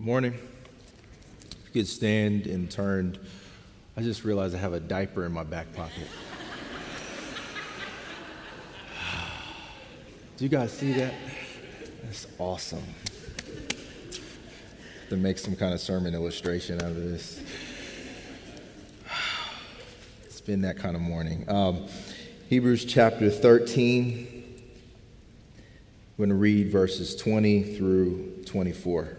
Morning. If you could stand and turn. I just realized I have a diaper in my back pocket. Do you guys see that? That's awesome. To make some kind of sermon illustration out of this. It's been that kind of morning. Um, Hebrews chapter 13. I'm going to read verses 20 through 24.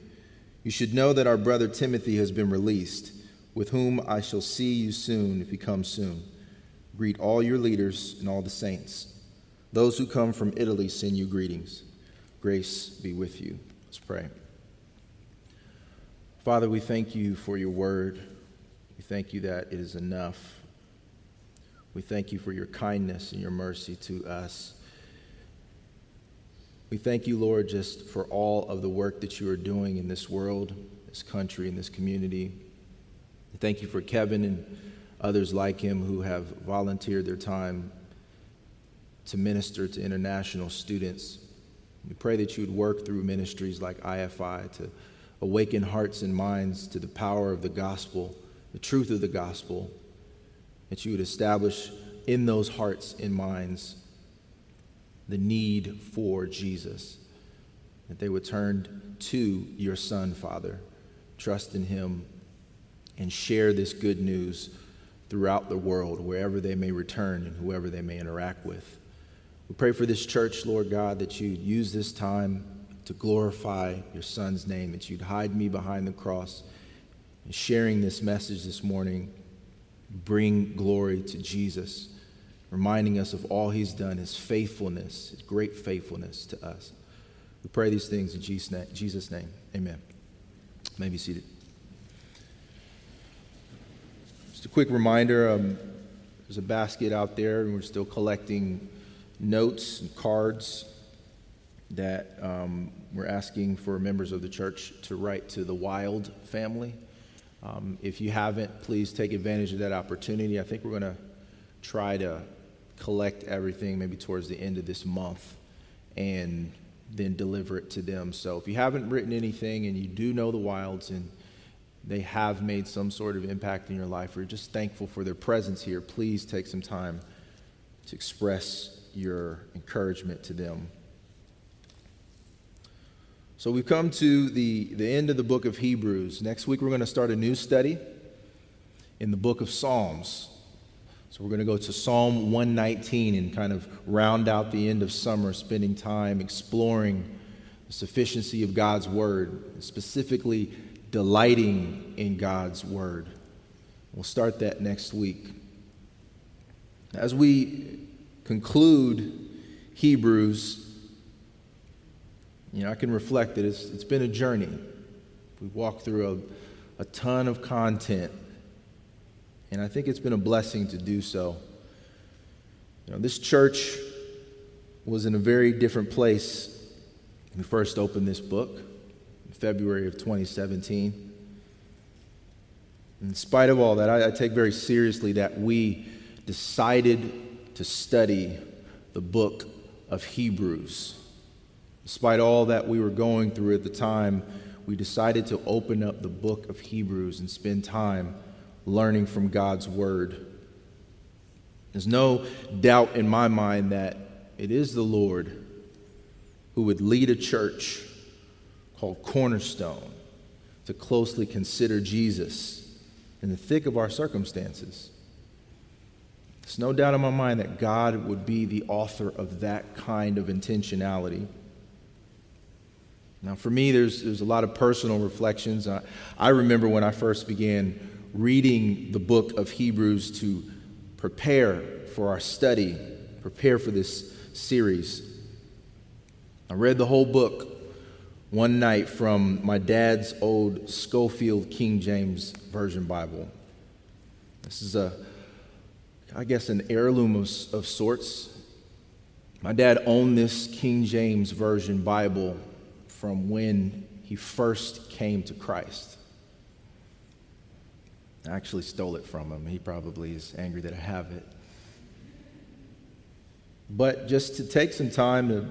You should know that our brother Timothy has been released, with whom I shall see you soon if he comes soon. Greet all your leaders and all the saints. Those who come from Italy send you greetings. Grace be with you. Let's pray. Father, we thank you for your word. We thank you that it is enough. We thank you for your kindness and your mercy to us. We thank you, Lord, just for all of the work that you are doing in this world, this country, and this community. Thank you for Kevin and others like him who have volunteered their time to minister to international students. We pray that you would work through ministries like IFI to awaken hearts and minds to the power of the gospel, the truth of the gospel, that you would establish in those hearts and minds the need for Jesus. That they would turn to your Son, Father, trust in Him, and share this good news throughout the world, wherever they may return and whoever they may interact with. We pray for this church, Lord God, that you'd use this time to glorify your Son's name, that you'd hide me behind the cross. And sharing this message this morning, bring glory to Jesus reminding us of all he's done, his faithfulness, his great faithfulness to us. We pray these things in Jesus' name. Amen. You may be seated. Just a quick reminder um, there's a basket out there, and we're still collecting notes and cards that um, we're asking for members of the church to write to the Wild family. Um, if you haven't, please take advantage of that opportunity. I think we're going to try to collect everything maybe towards the end of this month and then deliver it to them. So if you haven't written anything and you do know the wilds and they have made some sort of impact in your life or just thankful for their presence here, please take some time to express your encouragement to them. So we've come to the, the end of the book of Hebrews. Next week we're going to start a new study in the book of Psalms. So we're going to go to Psalm 119 and kind of round out the end of summer, spending time exploring the sufficiency of God's word, specifically delighting in God's word. We'll start that next week. As we conclude Hebrews, you know, I can reflect that it's, it's been a journey. We've walked through a, a ton of content and I think it's been a blessing to do so. You know, this church was in a very different place when we first opened this book in February of 2017. In spite of all that, I, I take very seriously that we decided to study the book of Hebrews. Despite all that we were going through at the time, we decided to open up the book of Hebrews and spend time learning from God's word. There's no doubt in my mind that it is the Lord who would lead a church called Cornerstone to closely consider Jesus in the thick of our circumstances. There's no doubt in my mind that God would be the author of that kind of intentionality. Now, for me, there's, there's a lot of personal reflections. I, I remember when I first began reading the book of Hebrews to prepare for our study, prepare for this series. I read the whole book one night from my dad's old Scofield King James Version Bible. This is a, I guess, an heirloom of, of sorts. My dad owned this King James Version Bible from when he first came to Christ. I actually stole it from him. He probably is angry that I have it. But just to take some time to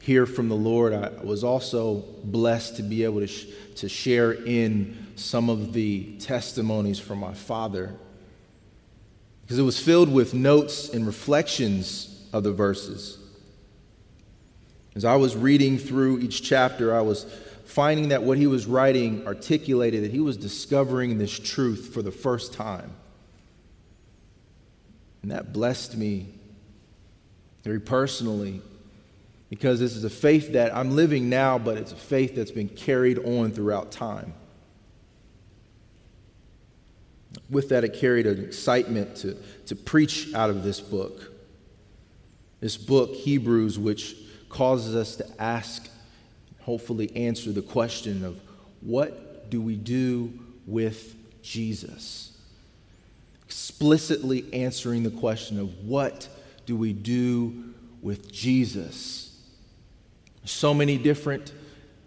hear from the Lord, I was also blessed to be able to, sh- to share in some of the testimonies from my father because it was filled with notes and reflections of the verses. As I was reading through each chapter, I was finding that what he was writing articulated that he was discovering this truth for the first time. And that blessed me very personally because this is a faith that I'm living now, but it's a faith that's been carried on throughout time. With that, it carried an excitement to, to preach out of this book. This book, Hebrews, which causes us to ask, hopefully answer the question of what do we do with Jesus? Explicitly answering the question of what do we do with Jesus? So many different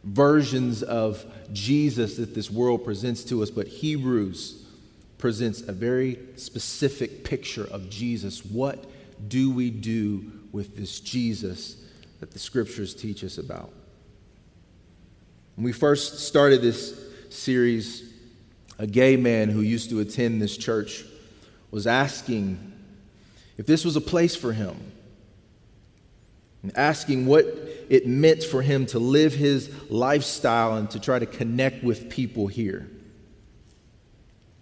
versions of Jesus that this world presents to us, but Hebrews presents a very specific picture of Jesus. What do we do with this Jesus that the scriptures teach us about. When we first started this series, a gay man who used to attend this church was asking if this was a place for him, and asking what it meant for him to live his lifestyle and to try to connect with people here.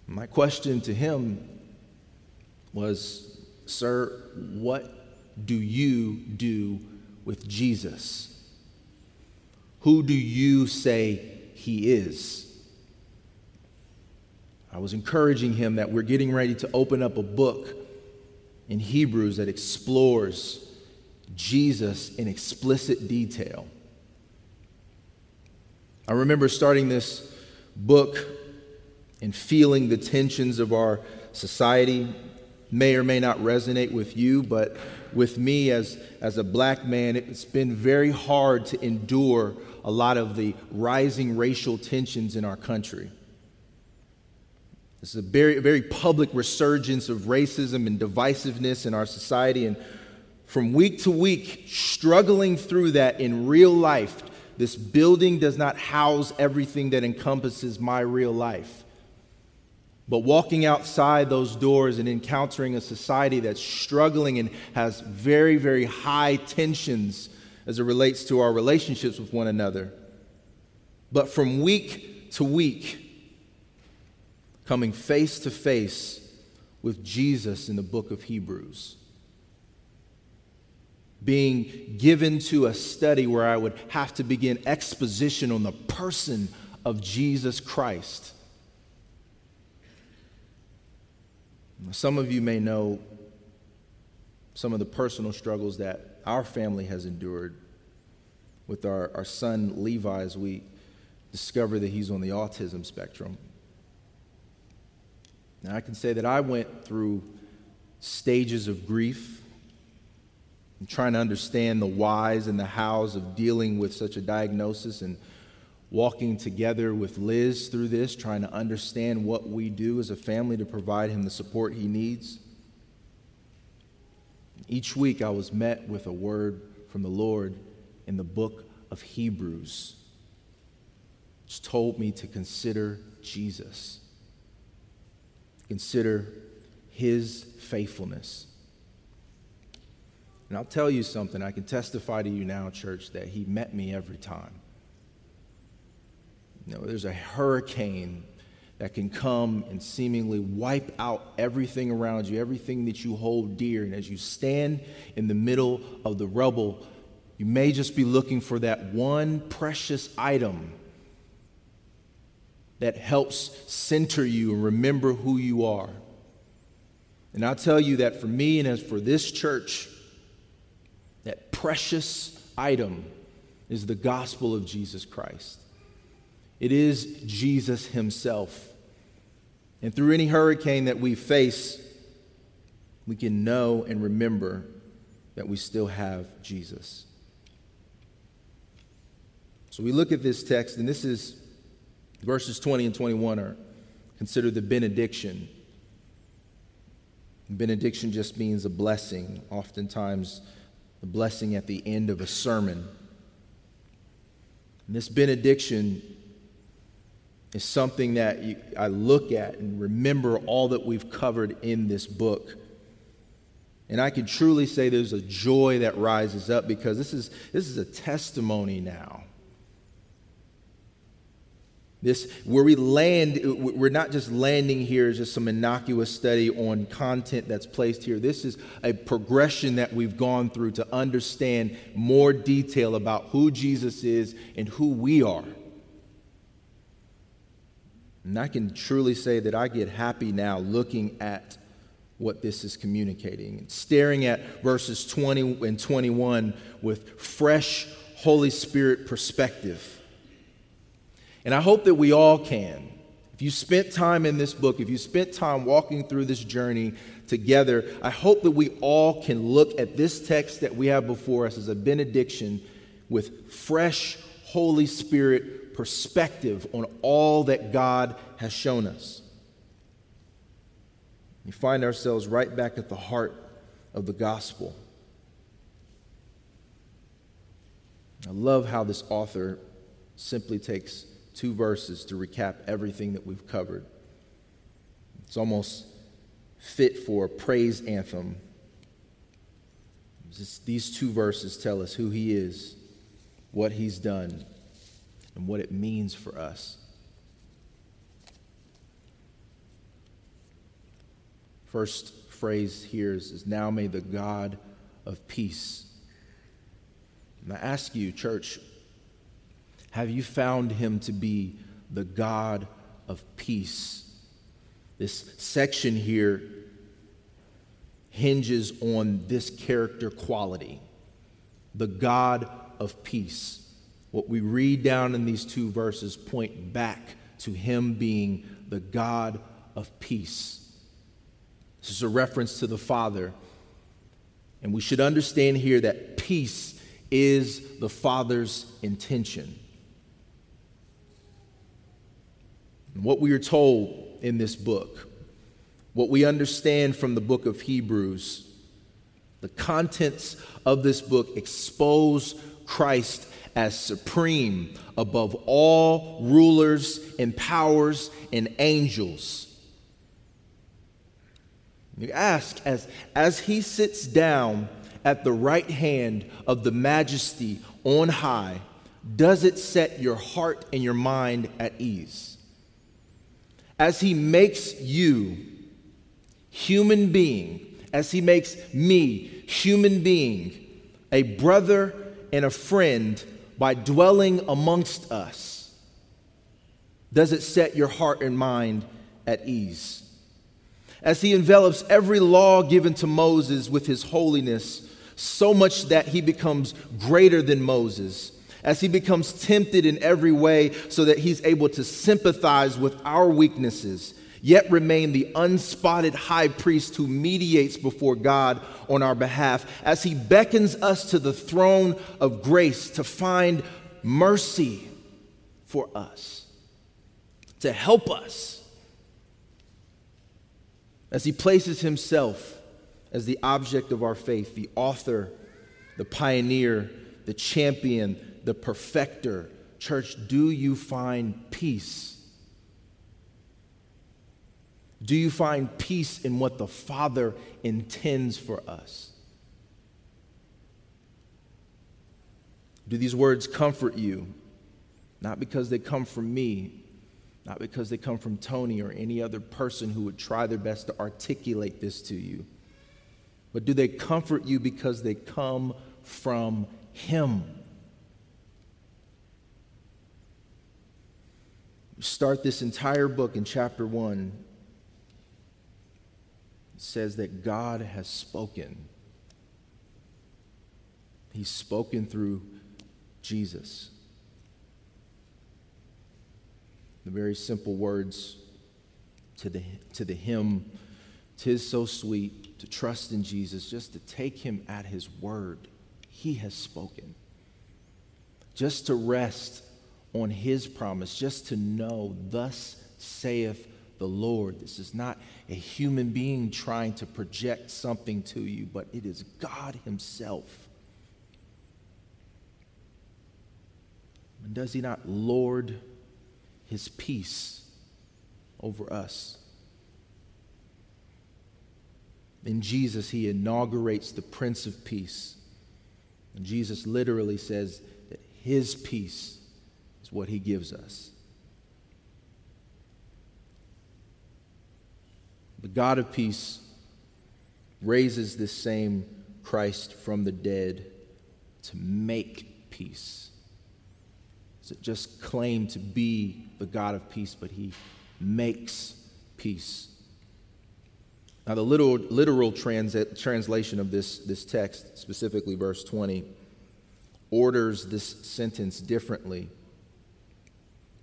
My question to him was, Sir, what do you do with Jesus? Who do you say he is? I was encouraging him that we're getting ready to open up a book in Hebrews that explores Jesus in explicit detail. I remember starting this book and feeling the tensions of our society may or may not resonate with you, but with me as, as a black man, it's been very hard to endure a lot of the rising racial tensions in our country. This is a very, very public resurgence of racism and divisiveness in our society. And from week to week, struggling through that in real life, this building does not house everything that encompasses my real life. But walking outside those doors and encountering a society that's struggling and has very, very high tensions as it relates to our relationships with one another. But from week to week, coming face to face with Jesus in the book of Hebrews. Being given to a study where I would have to begin exposition on the person of Jesus Christ Some of you may know some of the personal struggles that our family has endured with our, our son Levi as we discover that he's on the autism spectrum. Now, I can say that I went through stages of grief and trying to understand the whys and the hows of dealing with such a diagnosis and walking together with Liz through this, trying to understand what we do as a family to provide him the support he needs. Each week I was met with a word from the Lord in the book of Hebrews, which told me to consider Jesus, consider his faithfulness. And I'll tell you something, I can testify to you now, church, that he met me every time. You know, there's a hurricane that can come and seemingly wipe out everything around you, everything that you hold dear. And as you stand in the middle of the rubble, you may just be looking for that one precious item that helps center you and remember who you are. And I'll tell you that for me and as for this church, that precious item is the gospel of Jesus Christ. It is Jesus Himself. And through any hurricane that we face, we can know and remember that we still have Jesus. So we look at this text, and this is verses 20 and 21 are considered the benediction. Benediction just means a blessing, oftentimes, a blessing at the end of a sermon. And this benediction is something that you, I look at and remember all that we've covered in this book. And I can truly say there's a joy that rises up because this is, this is a testimony now. This, where we land, we're not just landing here as just some innocuous study on content that's placed here. This is a progression that we've gone through to understand more detail about who Jesus is and who we are. And I can truly say that I get happy now looking at what this is communicating and staring at verses 20 and 21 with fresh Holy Spirit perspective. And I hope that we all can. If you spent time in this book, if you spent time walking through this journey together, I hope that we all can look at this text that we have before us as a benediction with fresh Holy Spirit perspective on all that God has shown us. We find ourselves right back at the heart of the gospel. I love how this author simply takes two verses to recap everything that we've covered. It's almost fit for a praise anthem. Just these two verses tell us who he is, what he's done, and what it means for us. First phrase here is, is now may the God of peace. And I ask you, church, have you found him to be the God of peace? This section here hinges on this character quality the God of peace. What we read down in these two verses point back to him being the God of peace. This is a reference to the Father. And we should understand here that peace is the Father's intention. And what we are told in this book, what we understand from the book of Hebrews, the contents of this book expose Christ as supreme above all rulers and powers and angels. You ask, as, as he sits down at the right hand of the majesty on high, does it set your heart and your mind at ease? As he makes you human being, as he makes me human being, a brother and a friend by dwelling amongst us, does it set your heart and mind at ease? As he envelops every law given to Moses with his holiness, so much that he becomes greater than Moses, as he becomes tempted in every way, so that he's able to sympathize with our weaknesses yet remain the unspotted high priest who mediates before God on our behalf as he beckons us to the throne of grace to find mercy for us, to help us, as he places himself as the object of our faith, the author, the pioneer, the champion, the perfecter. Church, do you find peace? Do you find peace in what the Father intends for us? Do these words comfort you? Not because they come from me, not because they come from Tony or any other person who would try their best to articulate this to you, but do they comfort you because they come from Him? start this entire book in chapter 1 says that God has spoken. He's spoken through Jesus. The very simple words to the, to the hymn, Tis so sweet to trust in Jesus, just to take him at his word. He has spoken. Just to rest on his promise, just to know, Thus saith the Lord. This is not a human being trying to project something to you, but it is God Himself. And does He not lord His peace over us? In Jesus, He inaugurates the Prince of Peace. And Jesus literally says that His peace is what He gives us. The God of peace raises this same Christ from the dead to make peace. Doesn't just claim to be the God of peace, but he makes peace. Now, the literal, literal trans, translation of this, this text, specifically verse 20, orders this sentence differently.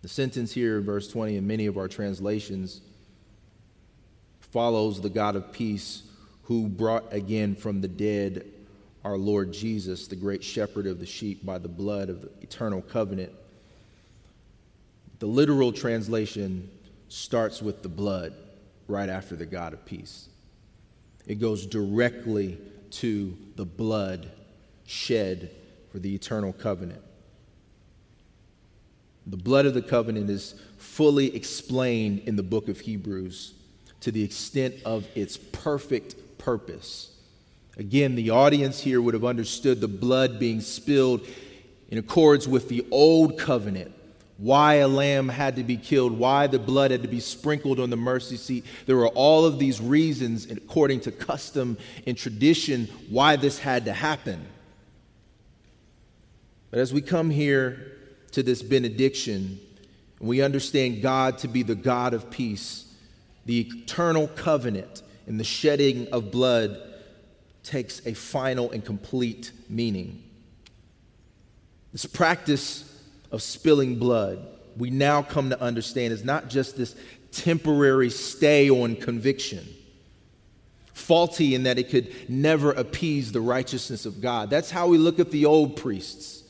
The sentence here, verse 20, in many of our translations, follows the God of peace who brought again from the dead our Lord Jesus, the great shepherd of the sheep, by the blood of the eternal covenant. The literal translation starts with the blood right after the God of peace. It goes directly to the blood shed for the eternal covenant. The blood of the covenant is fully explained in the book of Hebrews to the extent of its perfect purpose. Again, the audience here would have understood the blood being spilled in accordance with the old covenant. Why a lamb had to be killed, why the blood had to be sprinkled on the mercy seat. There were all of these reasons, according to custom and tradition, why this had to happen. But as we come here to this benediction, we understand God to be the God of peace the eternal covenant and the shedding of blood takes a final and complete meaning. This practice of spilling blood, we now come to understand, is not just this temporary stay on conviction, faulty in that it could never appease the righteousness of God. That's how we look at the old priests.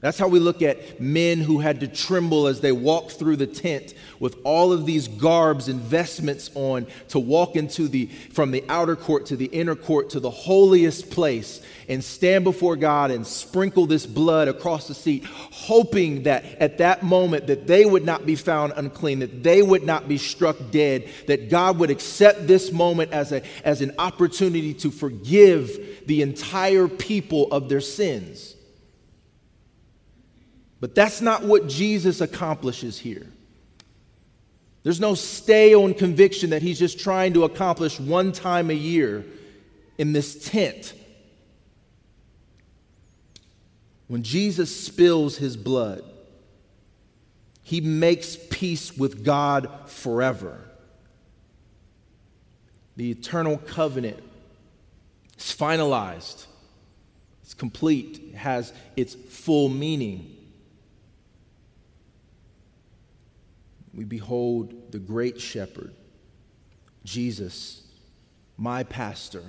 That's how we look at men who had to tremble as they walked through the tent with all of these garbs and vestments on to walk into the from the outer court to the inner court to the holiest place and stand before God and sprinkle this blood across the seat hoping that at that moment that they would not be found unclean that they would not be struck dead that God would accept this moment as a as an opportunity to forgive the entire people of their sins. But that's not what Jesus accomplishes here. There's no stay on conviction that he's just trying to accomplish one time a year in this tent. When Jesus spills his blood, he makes peace with God forever. The eternal covenant is finalized, it's complete, it has its full meaning. We behold the great shepherd, Jesus, my pastor,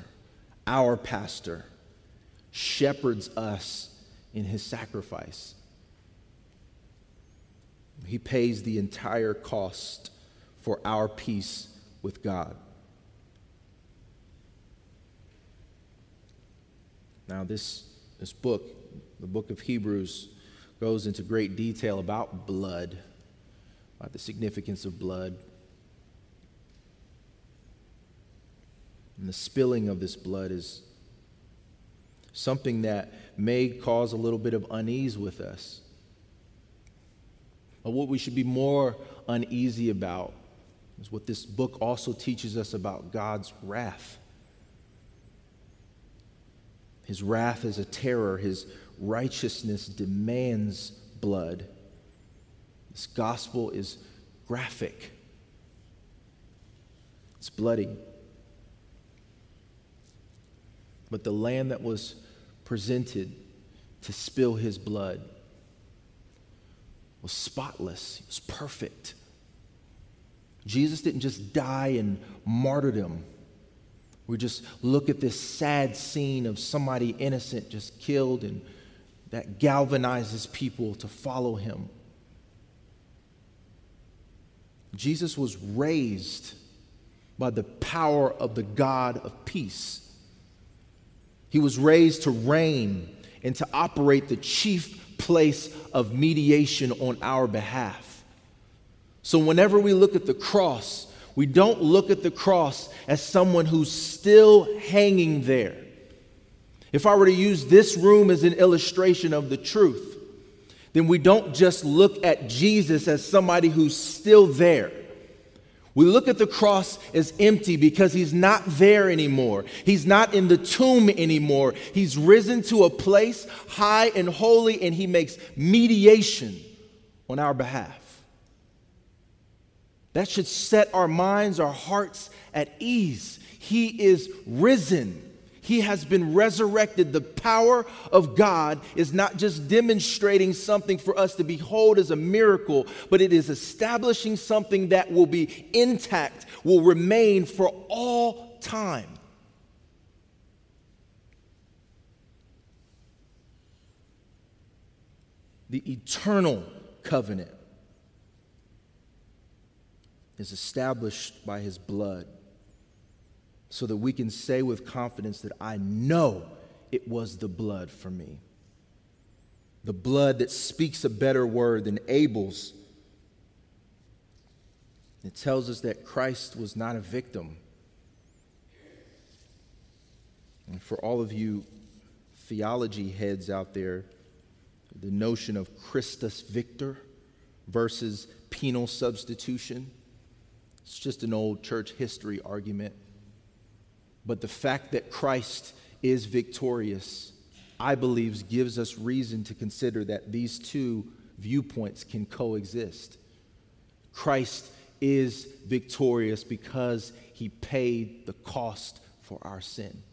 our pastor, shepherds us in his sacrifice. He pays the entire cost for our peace with God. Now, this, this book, the book of Hebrews, goes into great detail about blood about the significance of blood. And the spilling of this blood is something that may cause a little bit of unease with us. But what we should be more uneasy about is what this book also teaches us about God's wrath. His wrath is a terror, his righteousness demands blood. This gospel is graphic, it's bloody. But the lamb that was presented to spill his blood was spotless, he was perfect. Jesus didn't just die in martyrdom. We just look at this sad scene of somebody innocent just killed, and that galvanizes people to follow him. Jesus was raised by the power of the God of peace. He was raised to reign and to operate the chief place of mediation on our behalf. So, whenever we look at the cross, we don't look at the cross as someone who's still hanging there. If I were to use this room as an illustration of the truth, then we don't just look at Jesus as somebody who's still there. We look at the cross as empty because he's not there anymore. He's not in the tomb anymore. He's risen to a place high and holy, and he makes mediation on our behalf. That should set our minds, our hearts at ease. He is risen. He has been resurrected. The power of God is not just demonstrating something for us to behold as a miracle, but it is establishing something that will be intact, will remain for all time. The eternal covenant is established by his blood so that we can say with confidence that I know it was the blood for me. The blood that speaks a better word than Abel's. It tells us that Christ was not a victim. And for all of you theology heads out there, the notion of Christus Victor versus penal substitution it's just an old church history argument. But the fact that Christ is victorious, I believe, gives us reason to consider that these two viewpoints can coexist. Christ is victorious because he paid the cost for our sin.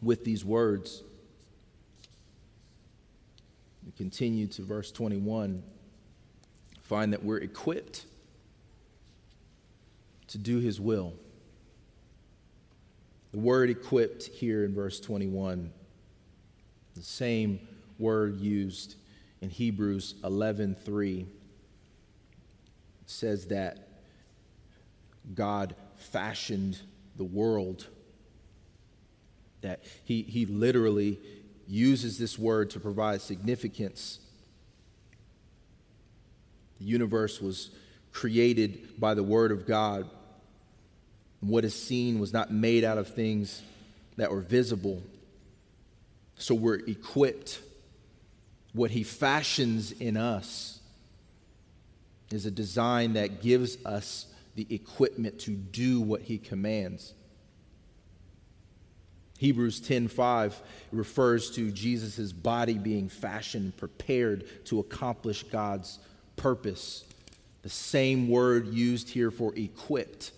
With these words, we continue to verse 21, find that we're equipped to do his will. The word equipped here in verse 21, the same word used in Hebrews 11:3 says that God fashioned the world that he, he literally uses this word to provide significance. The universe was created by the Word of God. What is seen was not made out of things that were visible. So we're equipped. What He fashions in us is a design that gives us the equipment to do what He commands. Hebrews 10:5 refers to Jesus' body being fashioned, prepared to accomplish God's purpose. The same word used here for equipped,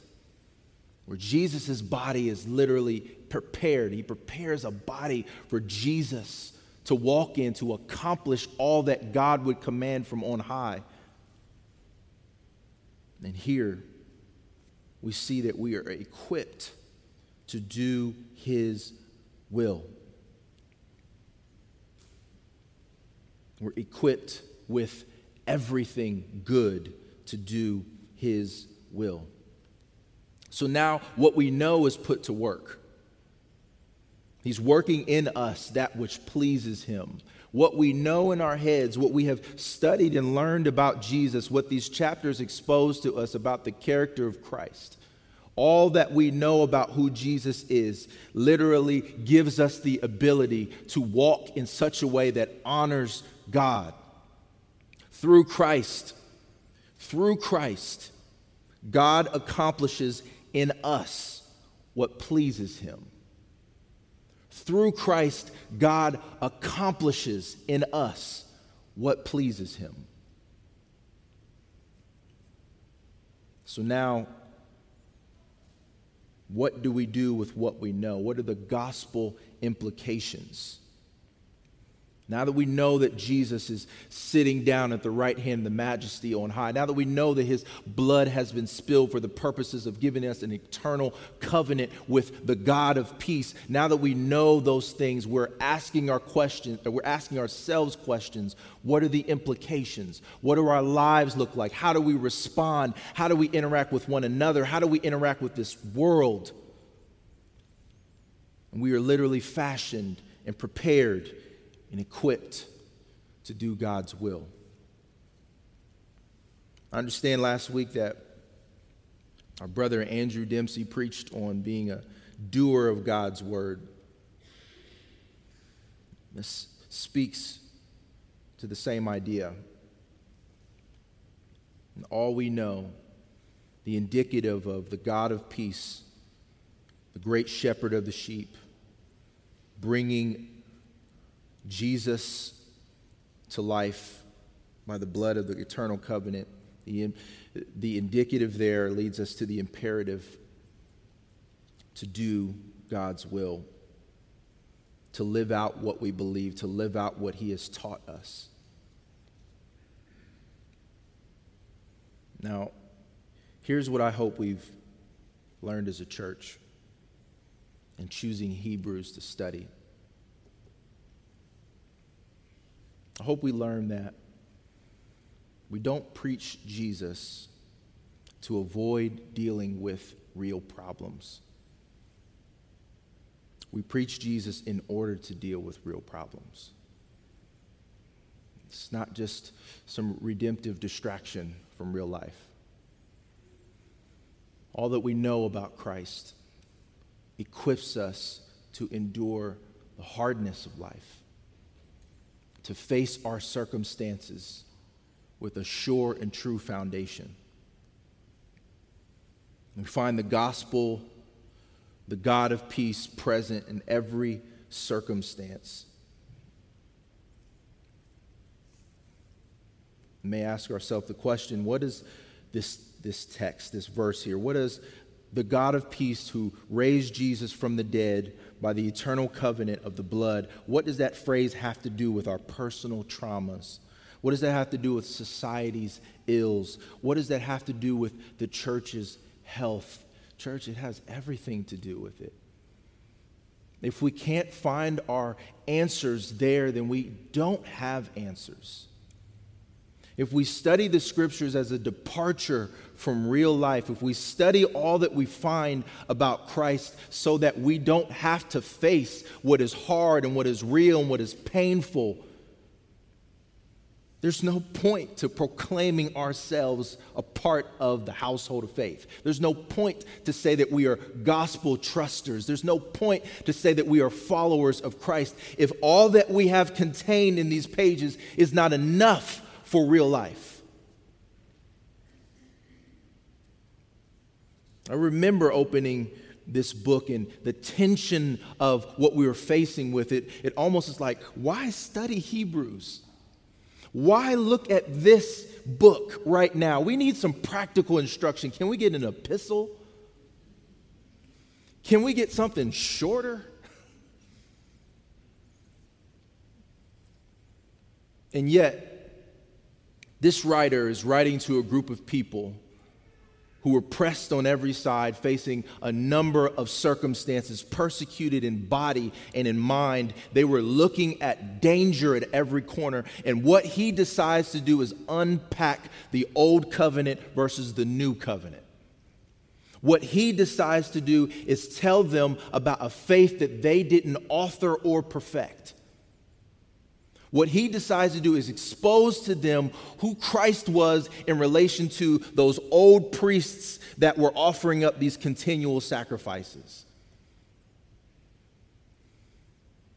where Jesus' body is literally prepared. He prepares a body for Jesus to walk in to accomplish all that God would command from on high. And here we see that we are equipped to do his will. We're equipped with everything good to do his will. So now what we know is put to work. He's working in us that which pleases him. What we know in our heads, what we have studied and learned about Jesus, what these chapters expose to us about the character of Christ all that we know about who Jesus is literally gives us the ability to walk in such a way that honors God. Through Christ, through Christ, God accomplishes in us what pleases Him. Through Christ, God accomplishes in us what pleases Him. So now, What do we do with what we know? What are the gospel implications? Now that we know that Jesus is sitting down at the right hand of the majesty on high, now that we know that his blood has been spilled for the purposes of giving us an eternal covenant with the God of peace, now that we know those things, we're asking our questions, we're asking ourselves questions. What are the implications? What do our lives look like? How do we respond? How do we interact with one another? How do we interact with this world? And we are literally fashioned and prepared and equipped to do God's will. I understand last week that our brother Andrew Dempsey preached on being a doer of God's word. This speaks to the same idea. And all we know, the indicative of the God of peace, the great shepherd of the sheep, bringing Jesus to life by the blood of the eternal covenant. The, the indicative there leads us to the imperative to do God's will, to live out what we believe, to live out what He has taught us. Now, here's what I hope we've learned as a church in choosing Hebrews to study. I hope we learn that we don't preach Jesus to avoid dealing with real problems. We preach Jesus in order to deal with real problems. It's not just some redemptive distraction from real life. All that we know about Christ equips us to endure the hardness of life to face our circumstances with a sure and true foundation. We find the gospel, the God of peace, present in every circumstance. We may ask ourselves the question what is this, this text, this verse here? What does the God of peace who raised Jesus from the dead by the eternal covenant of the blood, what does that phrase have to do with our personal traumas? What does that have to do with society's ills? What does that have to do with the church's health? Church, it has everything to do with it. If we can't find our answers there, then we don't have answers. If we study the scriptures as a departure from real life, if we study all that we find about Christ so that we don't have to face what is hard and what is real and what is painful, there's no point to proclaiming ourselves a part of the household of faith. There's no point to say that we are gospel trusters. There's no point to say that we are followers of Christ if all that we have contained in these pages is not enough for real life. I remember opening this book and the tension of what we were facing with it. It almost is like, why study Hebrews? Why look at this book right now? We need some practical instruction. Can we get an epistle? Can we get something shorter? And yet, this writer is writing to a group of people who were pressed on every side, facing a number of circumstances, persecuted in body and in mind. They were looking at danger at every corner. And what he decides to do is unpack the old covenant versus the new covenant. What he decides to do is tell them about a faith that they didn't author or perfect. What he decides to do is expose to them who Christ was in relation to those old priests that were offering up these continual sacrifices.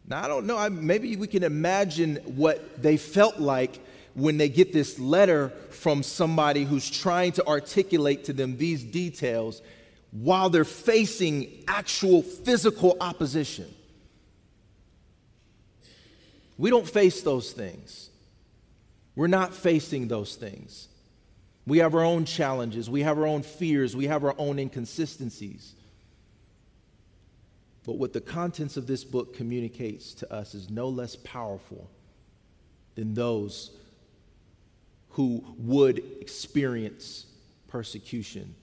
Now, I don't know, maybe we can imagine what they felt like when they get this letter from somebody who's trying to articulate to them these details while they're facing actual physical opposition. We don't face those things. We're not facing those things. We have our own challenges, we have our own fears, we have our own inconsistencies. But what the contents of this book communicates to us is no less powerful than those who would experience persecution.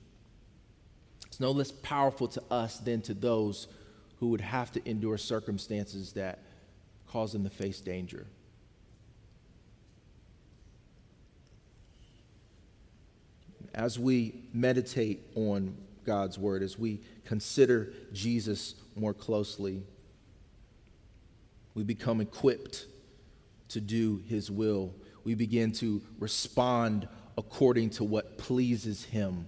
It's no less powerful to us than to those who would have to endure circumstances that cause them to face danger. As we meditate on God's word, as we consider Jesus more closely, we become equipped to do his will. We begin to respond according to what pleases him.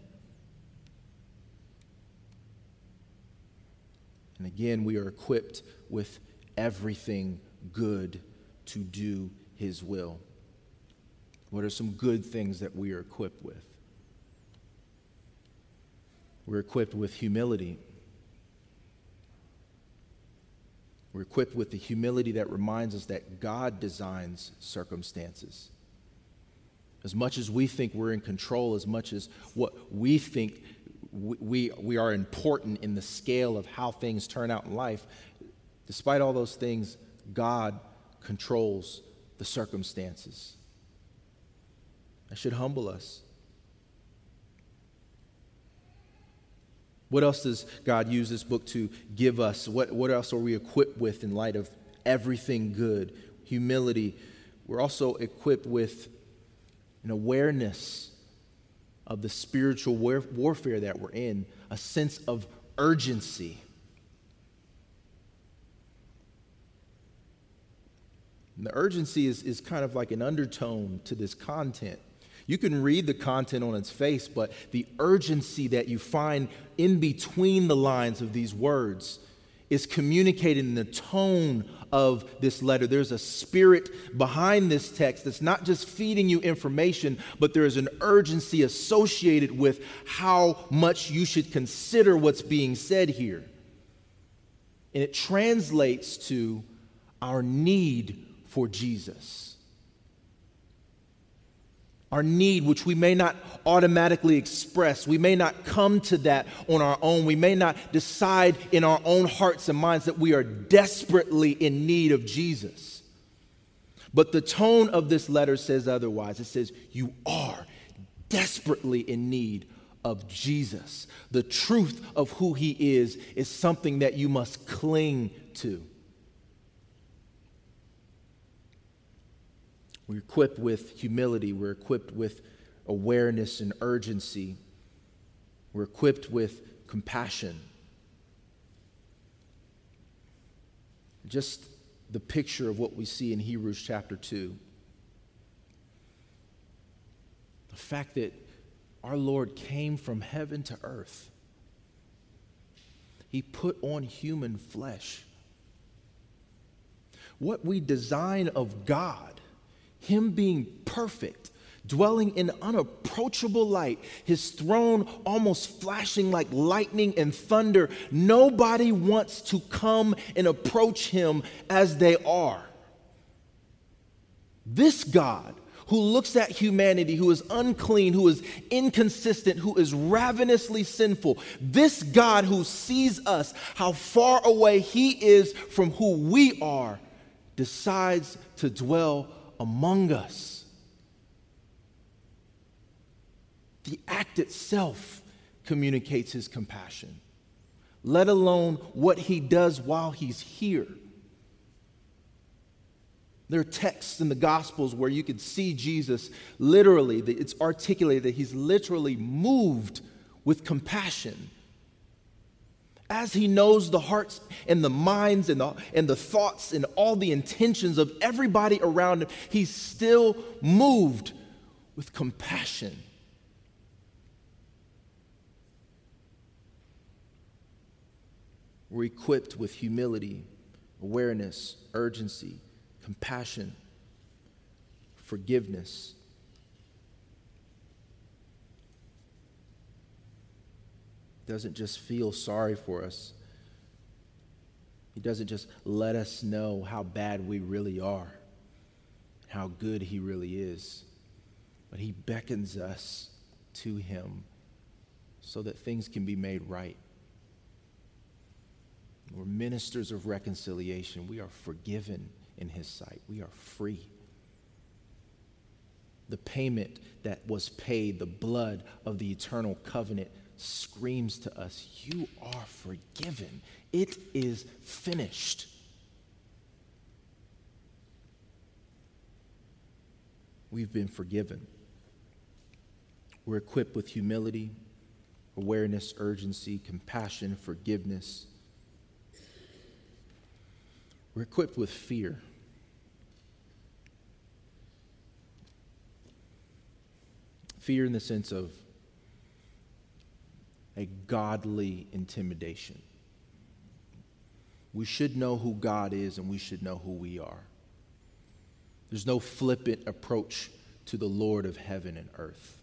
And again, we are equipped with everything good to do his will. What are some good things that we are equipped with? We're equipped with humility. We're equipped with the humility that reminds us that God designs circumstances. As much as we think we're in control, as much as what we think we, we are important in the scale of how things turn out in life, despite all those things, God controls the circumstances. That should humble us. What else does God use this book to give us? What, what else are we equipped with in light of everything good? Humility. We're also equipped with an awareness of the spiritual war- warfare that we're in, a sense of urgency. And the urgency is, is kind of like an undertone to this content. You can read the content on its face, but the urgency that you find in between the lines of these words is communicated in the tone of this letter. There's a spirit behind this text that's not just feeding you information, but there is an urgency associated with how much you should consider what's being said here. And it translates to our need for Jesus our need, which we may not automatically express. We may not come to that on our own. We may not decide in our own hearts and minds that we are desperately in need of Jesus. But the tone of this letter says otherwise. It says, You are desperately in need of Jesus. The truth of who he is is something that you must cling to. We're equipped with humility. We're equipped with awareness and urgency. We're equipped with compassion. Just the picture of what we see in Hebrews chapter 2. The fact that our Lord came from heaven to earth, He put on human flesh. What we design of God him being perfect, dwelling in unapproachable light, his throne almost flashing like lightning and thunder. Nobody wants to come and approach him as they are. This God, who looks at humanity, who is unclean, who is inconsistent, who is ravenously sinful, this God who sees us, how far away he is from who we are, decides to dwell among us. The act itself communicates his compassion, let alone what he does while he's here. There are texts in the Gospels where you can see Jesus literally, it's articulated that he's literally moved with compassion as he knows the hearts and the minds and the, and the thoughts and all the intentions of everybody around him, he's still moved with compassion. We're equipped with humility, awareness, urgency, compassion, forgiveness, doesn't just feel sorry for us. He doesn't just let us know how bad we really are, how good He really is, but He beckons us to Him so that things can be made right. We're ministers of reconciliation. We are forgiven in His sight. We are free. The payment that was paid, the blood of the eternal covenant, screams to us, You are forgiven. It is finished. We've been forgiven. We're equipped with humility, awareness, urgency, compassion, forgiveness. We're equipped with fear. Fear in the sense of a godly intimidation. We should know who God is and we should know who we are. There's no flippant approach to the Lord of heaven and earth.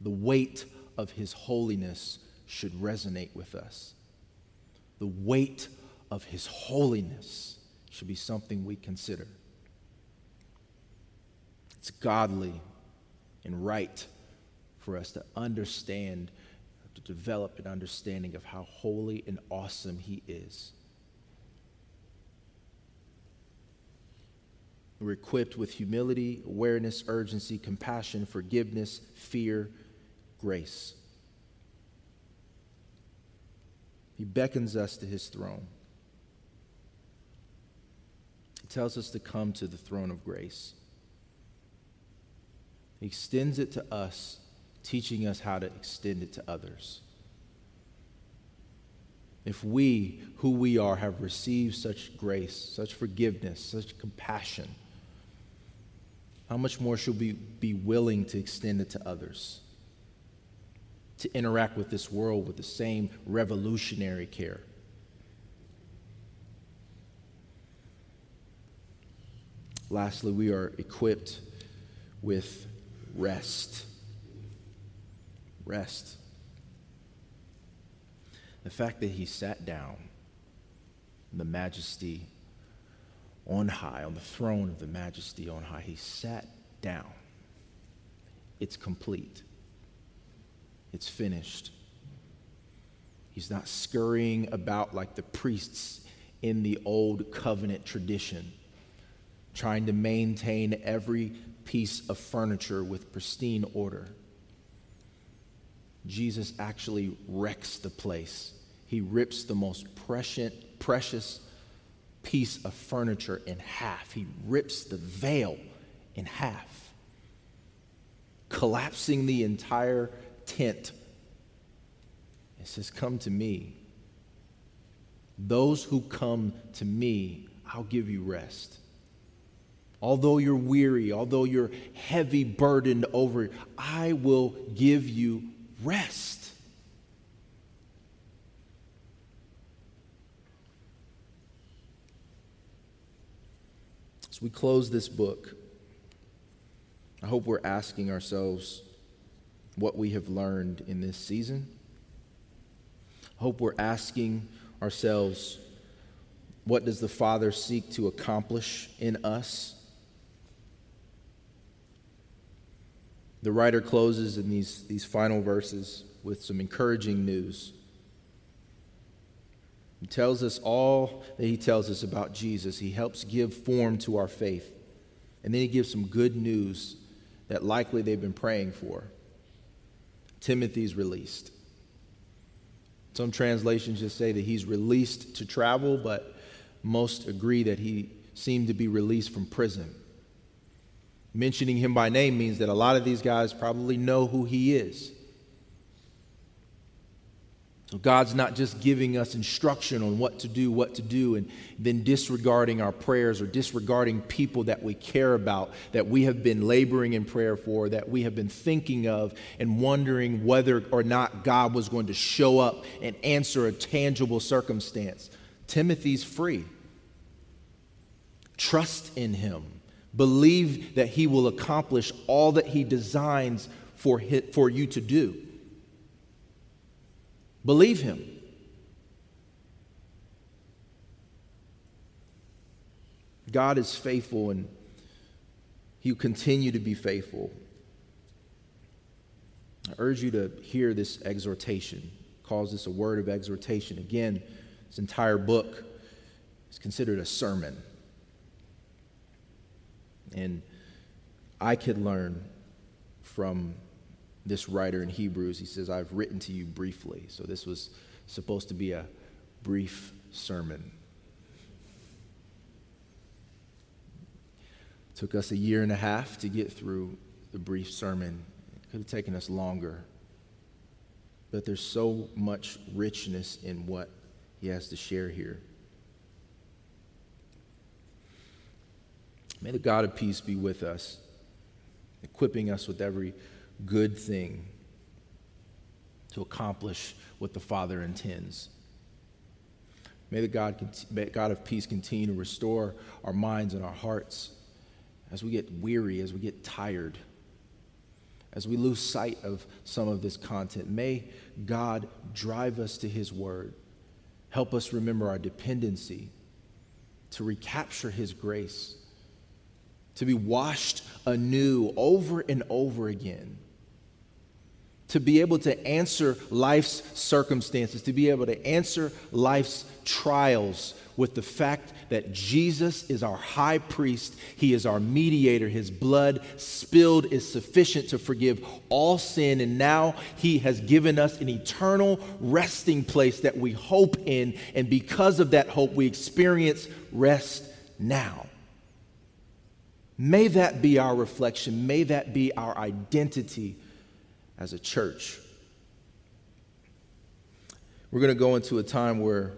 The weight of his holiness should resonate with us. The weight of his holiness should be something we consider. It's godly and right for us to understand, to develop an understanding of how holy and awesome he is. We're equipped with humility, awareness, urgency, compassion, forgiveness, fear, grace. He beckons us to his throne. He tells us to come to the throne of grace. He extends it to us, teaching us how to extend it to others. If we, who we are, have received such grace, such forgiveness, such compassion, how much more should we be willing to extend it to others? to interact with this world with the same revolutionary care. Lastly, we are equipped with rest. Rest. The fact that he sat down the majesty on high, on the throne of the majesty on high, he sat down. It's complete. It's finished. He's not scurrying about like the priests in the old covenant tradition, trying to maintain every piece of furniture with pristine order. Jesus actually wrecks the place. He rips the most precious, precious piece of furniture in half. He rips the veil in half, collapsing the entire tent. It says, Come to me. Those who come to me, I'll give you rest. Although you're weary, although you're heavy burdened over, I will give you rest. As we close this book, I hope we're asking ourselves what we have learned in this season. I hope we're asking ourselves what does the Father seek to accomplish in us? The writer closes in these, these final verses with some encouraging news. He tells us all that he tells us about Jesus. He helps give form to our faith. And then he gives some good news that likely they've been praying for. Timothy's released. Some translations just say that he's released to travel, but most agree that he seemed to be released from prison. Mentioning him by name means that a lot of these guys probably know who he is. So God's not just giving us instruction on what to do, what to do, and then disregarding our prayers or disregarding people that we care about, that we have been laboring in prayer for, that we have been thinking of, and wondering whether or not God was going to show up and answer a tangible circumstance. Timothy's free. Trust in him. Believe that he will accomplish all that he designs for, for you to do. Believe him. God is faithful and he will continue to be faithful. I urge you to hear this exhortation calls this a word of exhortation. Again, this entire book is considered a sermon. And I could learn from this writer in Hebrews. He says, I've written to you briefly. So this was supposed to be a brief sermon. Took us a year and a half to get through the brief sermon. It could have taken us longer. But there's so much richness in what he has to share here. May the God of peace be with us, equipping us with every good thing to accomplish what the Father intends. May the God, may God of peace continue to restore our minds and our hearts as we get weary, as we get tired, as we lose sight of some of this content. May God drive us to His Word. Help us remember our dependency, to recapture His grace, to be washed anew over and over again. To be able to answer life's circumstances, to be able to answer life's trials with the fact that Jesus is our high priest, he is our mediator, his blood spilled is sufficient to forgive all sin, and now he has given us an eternal resting place that we hope in, and because of that hope, we experience rest now. May that be our reflection, may that be our identity as a church. We're going to go into a time where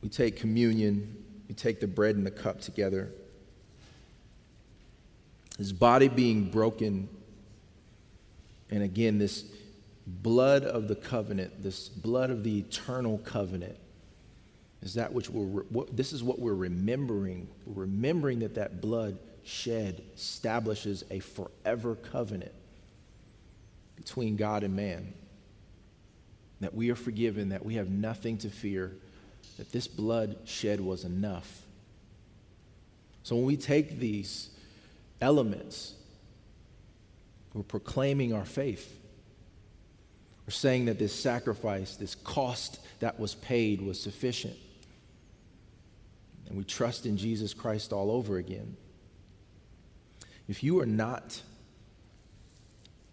we take communion, we take the bread and the cup together. His body being broken, and again, this blood of the covenant, this blood of the eternal covenant, is that which we're, this is what we're remembering. We're remembering that that blood shed establishes a forever covenant between God and man. That we are forgiven, that we have nothing to fear, that this blood shed was enough. So when we take these elements, we're proclaiming our faith. We're saying that this sacrifice, this cost that was paid, was sufficient. And we trust in Jesus Christ all over again. If you are not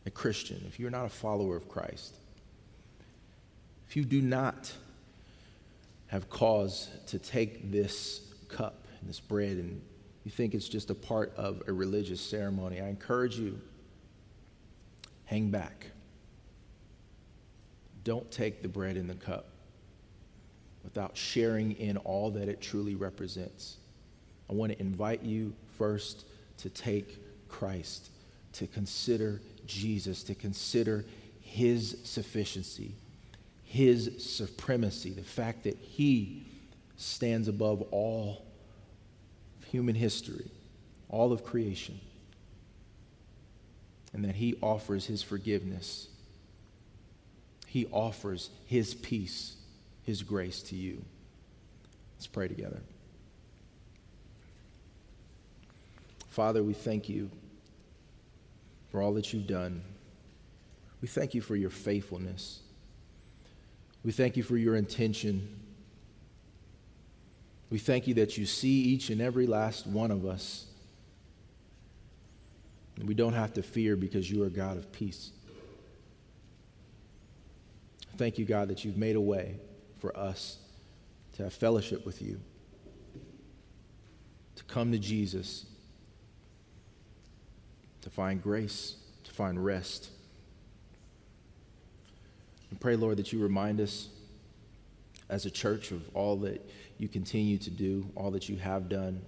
a Christian, if you're not a follower of Christ, if you do not have cause to take this cup and this bread and you think it's just a part of a religious ceremony, I encourage you hang back. Don't take the bread and the cup without sharing in all that it truly represents. I want to invite you first to take Christ, to consider Jesus, to consider his sufficiency, his supremacy, the fact that he stands above all human history, all of creation, and that he offers his forgiveness. He offers his peace, his grace to you. Let's pray together. Father, we thank you for all that you've done. We thank you for your faithfulness. We thank you for your intention. We thank you that you see each and every last one of us. And we don't have to fear because you are God of peace. Thank you, God, that you've made a way for us to have fellowship with you, to come to Jesus to find grace, to find rest. And pray, Lord, that you remind us as a church of all that you continue to do, all that you have done,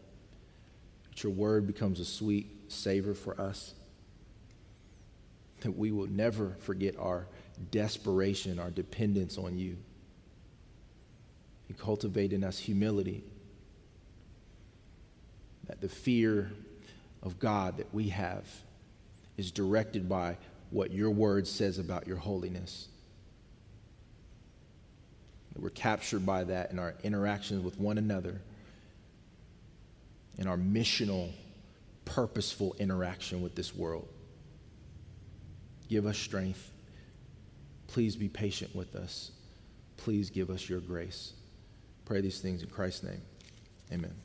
that your word becomes a sweet savor for us, that we will never forget our desperation, our dependence on you. You cultivate in us humility, that the fear of God that we have is directed by what your word says about your holiness. That We're captured by that in our interactions with one another, in our missional, purposeful interaction with this world. Give us strength. Please be patient with us. Please give us your grace. Pray these things in Christ's name. Amen.